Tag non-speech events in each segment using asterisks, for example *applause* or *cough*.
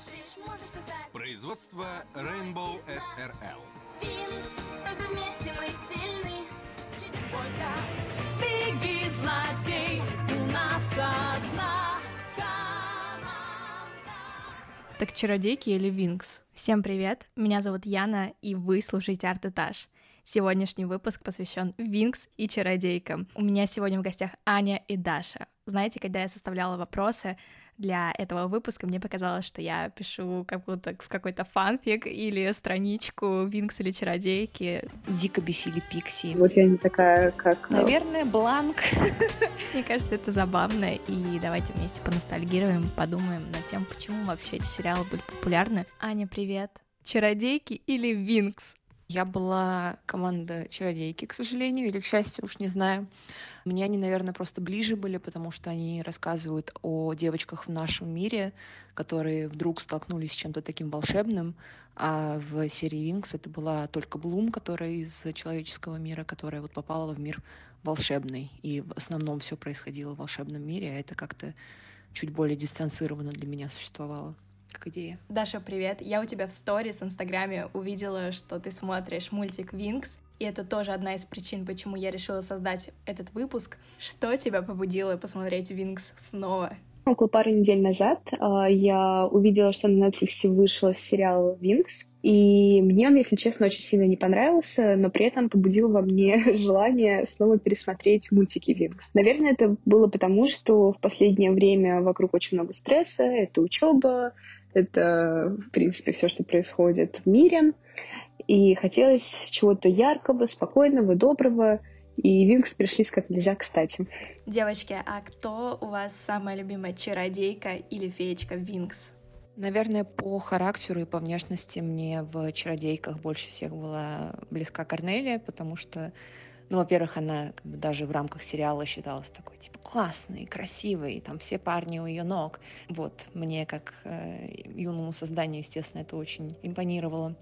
решишь, можешь ты стать Производство Rainbow SRL. Винкс, только вместе мы сильны Чудеса Беги, злодей, у нас одна. Так чародейки или Винкс? Всем привет, меня зовут Яна, и вы слушаете Арт Этаж. Сегодняшний выпуск посвящен Винкс и чародейкам. У меня сегодня в гостях Аня и Даша. Знаете, когда я составляла вопросы для этого выпуска, мне показалось, что я пишу как будто в какой-то фанфик или страничку Винкс или чародейки. Дико бесили Пикси. Вот я не такая, как... э, Наверное, бланк. *laughs* Мне кажется, это забавно, и давайте вместе поностальгируем, подумаем над тем, почему вообще эти сериалы были популярны. Аня, привет. Чародейки или Винкс? Я была команда чародейки, к сожалению, или к счастью, уж не знаю. Мне они, наверное, просто ближе были, потому что они рассказывают о девочках в нашем мире, которые вдруг столкнулись с чем-то таким волшебным. А в серии Винкс это была только Блум, которая из человеческого мира, которая вот попала в мир волшебный. И в основном все происходило в волшебном мире, а это как-то чуть более дистанцированно для меня существовало как идея. Даша, привет. Я у тебя в сторис в Инстаграме увидела, что ты смотришь мультик Винкс, и это тоже одна из причин, почему я решила создать этот выпуск. Что тебя побудило посмотреть Винкс снова? Около пары недель назад а, я увидела, что на Netflix вышел сериал «Винкс», и мне он, если честно, очень сильно не понравился, но при этом побудил во мне *laughs* желание снова пересмотреть мультики «Винкс». Наверное, это было потому, что в последнее время вокруг очень много стресса, это учеба, это, в принципе, все, что происходит в мире. И хотелось чего-то яркого, спокойного, доброго. И Винкс пришлись как нельзя кстати. Девочки, а кто у вас самая любимая чародейка или феечка Винкс? Наверное, по характеру и по внешности мне в «Чародейках» больше всех была близка Корнелия, потому что, ну, во-первых, она как бы, даже в рамках сериала считалась такой, типа, классной, красивой, там все парни у ее ног. Вот, мне как э, юному созданию, естественно, это очень импонировало.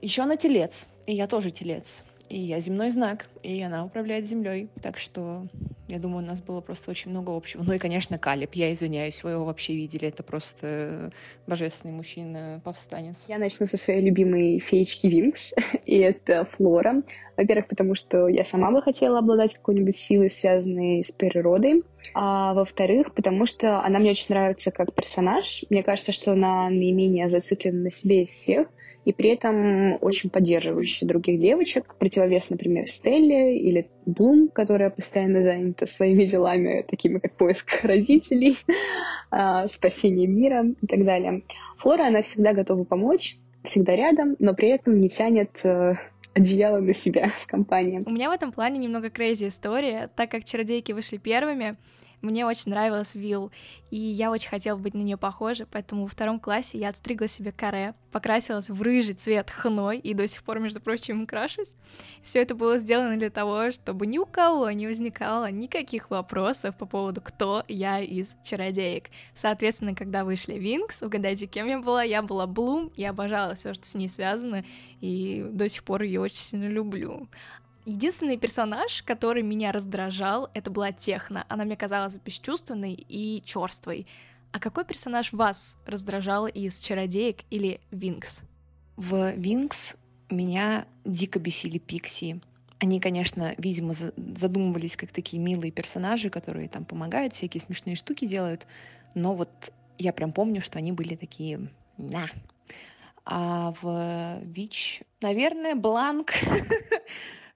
Еще она телец, и я тоже телец. И я земной знак, и она управляет землей. Так что я думаю, у нас было просто очень много общего. Ну и, конечно, Калиб. Я извиняюсь, вы его вообще видели. Это просто божественный мужчина-повстанец. Я начну со своей любимой феечки Винкс, *laughs* и это Флора. Во-первых, потому что я сама бы хотела обладать какой-нибудь силой, связанной с природой. А во-вторых, потому что она мне очень нравится как персонаж. Мне кажется, что она наименее зациклена на себе из всех и при этом очень поддерживающая других девочек. Противовес, например, Стелле или Блум, которая постоянно занята своими делами, такими как поиск *laughs* родителей, а, спасение мира и так далее. Флора, она всегда готова помочь, всегда рядом, но при этом не тянет э, одеяло на себя в компании. У меня в этом плане немного крейзи история, так как чародейки вышли первыми, мне очень нравилась Вилл, и я очень хотела быть на нее похожа, поэтому во втором классе я отстригла себе каре, покрасилась в рыжий цвет хной и до сих пор, между прочим, крашусь. Все это было сделано для того, чтобы ни у кого не возникало никаких вопросов по поводу, кто я из чародеек. Соответственно, когда вышли Винкс, угадайте, кем я была? Я была Блум, я обожала все, что с ней связано, и до сих пор ее очень сильно люблю. Единственный персонаж, который меня раздражал, это была Техна. Она мне казалась бесчувственной и черствой. А какой персонаж вас раздражал из Чародеек или Винкс? В Винкс меня дико бесили Пикси. Они, конечно, видимо, за- задумывались как такие милые персонажи, которые там помогают, всякие смешные штуки делают. Но вот я прям помню, что они были такие... На. А в Вич, наверное, Бланк. *laughs*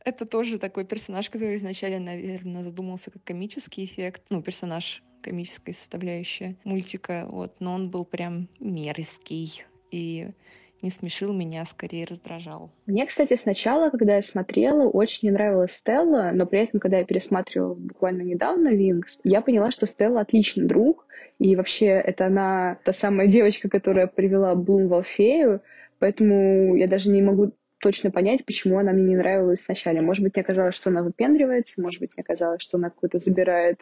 Это тоже такой персонаж, который изначально, наверное, задумался как комический эффект. Ну, персонаж комической составляющей мультика, вот. Но он был прям мерзкий и не смешил меня, а скорее раздражал. Мне, кстати, сначала, когда я смотрела, очень не нравилась Стелла, но при этом, когда я пересматривала буквально недавно Винкс, я поняла, что Стелла отличный друг, и вообще это она та самая девочка, которая привела Блум в Алфею, поэтому я даже не могу точно понять, почему она мне не нравилась сначала. Может быть, мне казалось, что она выпендривается, может быть, мне казалось, что она какой-то забирает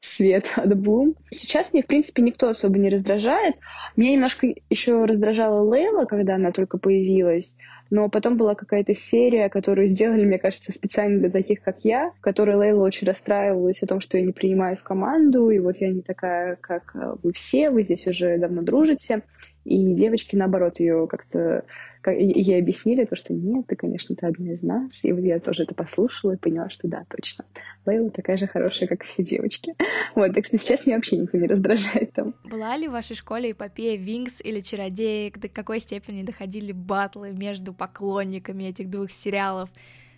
свет *laughs* от Блум. Сейчас мне, в принципе, никто особо не раздражает. Меня немножко еще раздражала Лейла, когда она только появилась, но потом была какая-то серия, которую сделали, мне кажется, специально для таких, как я, в которой Лейла очень расстраивалась о том, что я не принимаю в команду, и вот я не такая, как вы все, вы здесь уже давно дружите. И девочки, наоборот, ее как-то как- и- ей объяснили то, что нет, ты, конечно, ты одна из нас. И вот я тоже это послушала и поняла, что да, точно. Лейла такая же хорошая, как все девочки. *laughs* Вот, так что сейчас меня вообще никто не раздражает там. Была ли в вашей школе эпопея Винкс или Чародеек? До какой степени доходили батлы между поклонниками этих двух сериалов?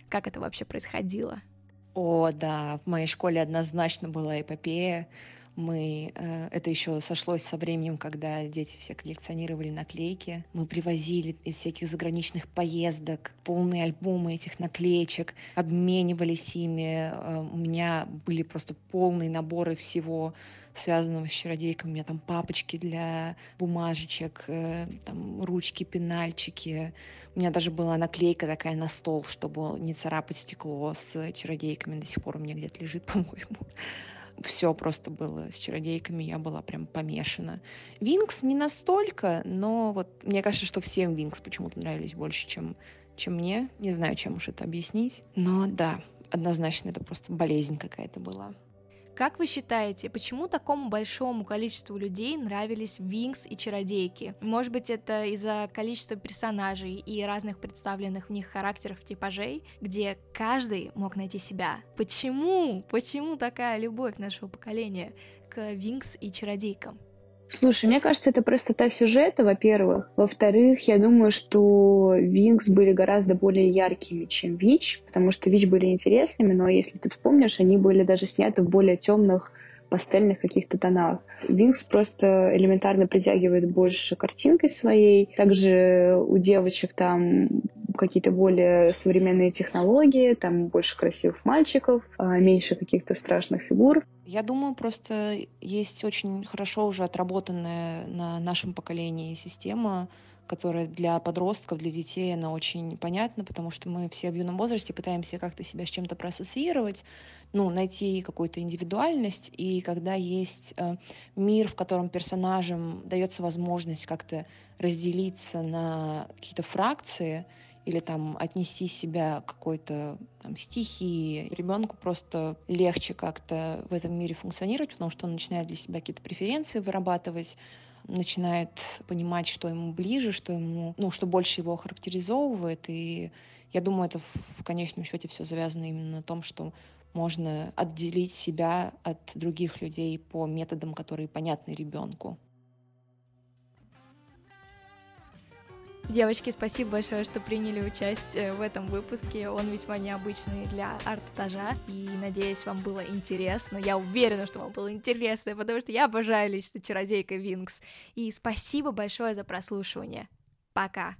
Как это вообще происходило? О, да, в моей школе однозначно была эпопея. Мы, э, это еще сошлось со временем, когда дети все коллекционировали наклейки. Мы привозили из всяких заграничных поездок полные альбомы этих наклеечек, обменивались ими. Э, у меня были просто полные наборы всего связанного с чародейками. У меня там папочки для бумажечек, э, там ручки, пенальчики. У меня даже была наклейка такая на стол, чтобы не царапать стекло с чародейками. До сих пор у меня где-то лежит, *laughs* по-моему. Все просто было с чародейками, я была прям помешана. Винкс не настолько, но вот мне кажется, что всем Винкс почему-то нравились больше, чем, чем мне. Не знаю, чем уж это объяснить. Но да, однозначно это просто болезнь какая-то была. Как вы считаете, почему такому большому количеству людей нравились Винкс и Чародейки? Может быть, это из-за количества персонажей и разных представленных в них характеров типажей, где каждый мог найти себя? Почему? Почему такая любовь нашего поколения к Винкс и Чародейкам? Слушай, мне кажется, это простота сюжета, во-первых. Во-вторых, я думаю, что Винкс были гораздо более яркими, чем Вич, потому что Вич были интересными, но если ты вспомнишь, они были даже сняты в более темных пастельных каких-то тонах. Винкс просто элементарно притягивает больше картинкой своей. Также у девочек там какие-то более современные технологии, там больше красивых мальчиков, а меньше каких-то страшных фигур. Я думаю, просто есть очень хорошо уже отработанная на нашем поколении система, которая для подростков, для детей, она очень понятна, потому что мы все в юном возрасте пытаемся как-то себя с чем-то проассоциировать, ну, найти какую-то индивидуальность, и когда есть э, мир, в котором персонажам дается возможность как-то разделиться на какие-то фракции, или там отнести себя к какой-то там, стихии. Ребенку просто легче как-то в этом мире функционировать, потому что он начинает для себя какие-то преференции вырабатывать, начинает понимать, что ему ближе, что ему, ну, что больше его характеризовывает. И я думаю, это в конечном счете все завязано именно на том, что можно отделить себя от других людей по методам, которые понятны ребенку. Девочки, спасибо большое, что приняли участие в этом выпуске. Он весьма необычный для арт-этажа. И надеюсь, вам было интересно. Я уверена, что вам было интересно, потому что я обожаю лично чародейка Винкс. И спасибо большое за прослушивание. Пока.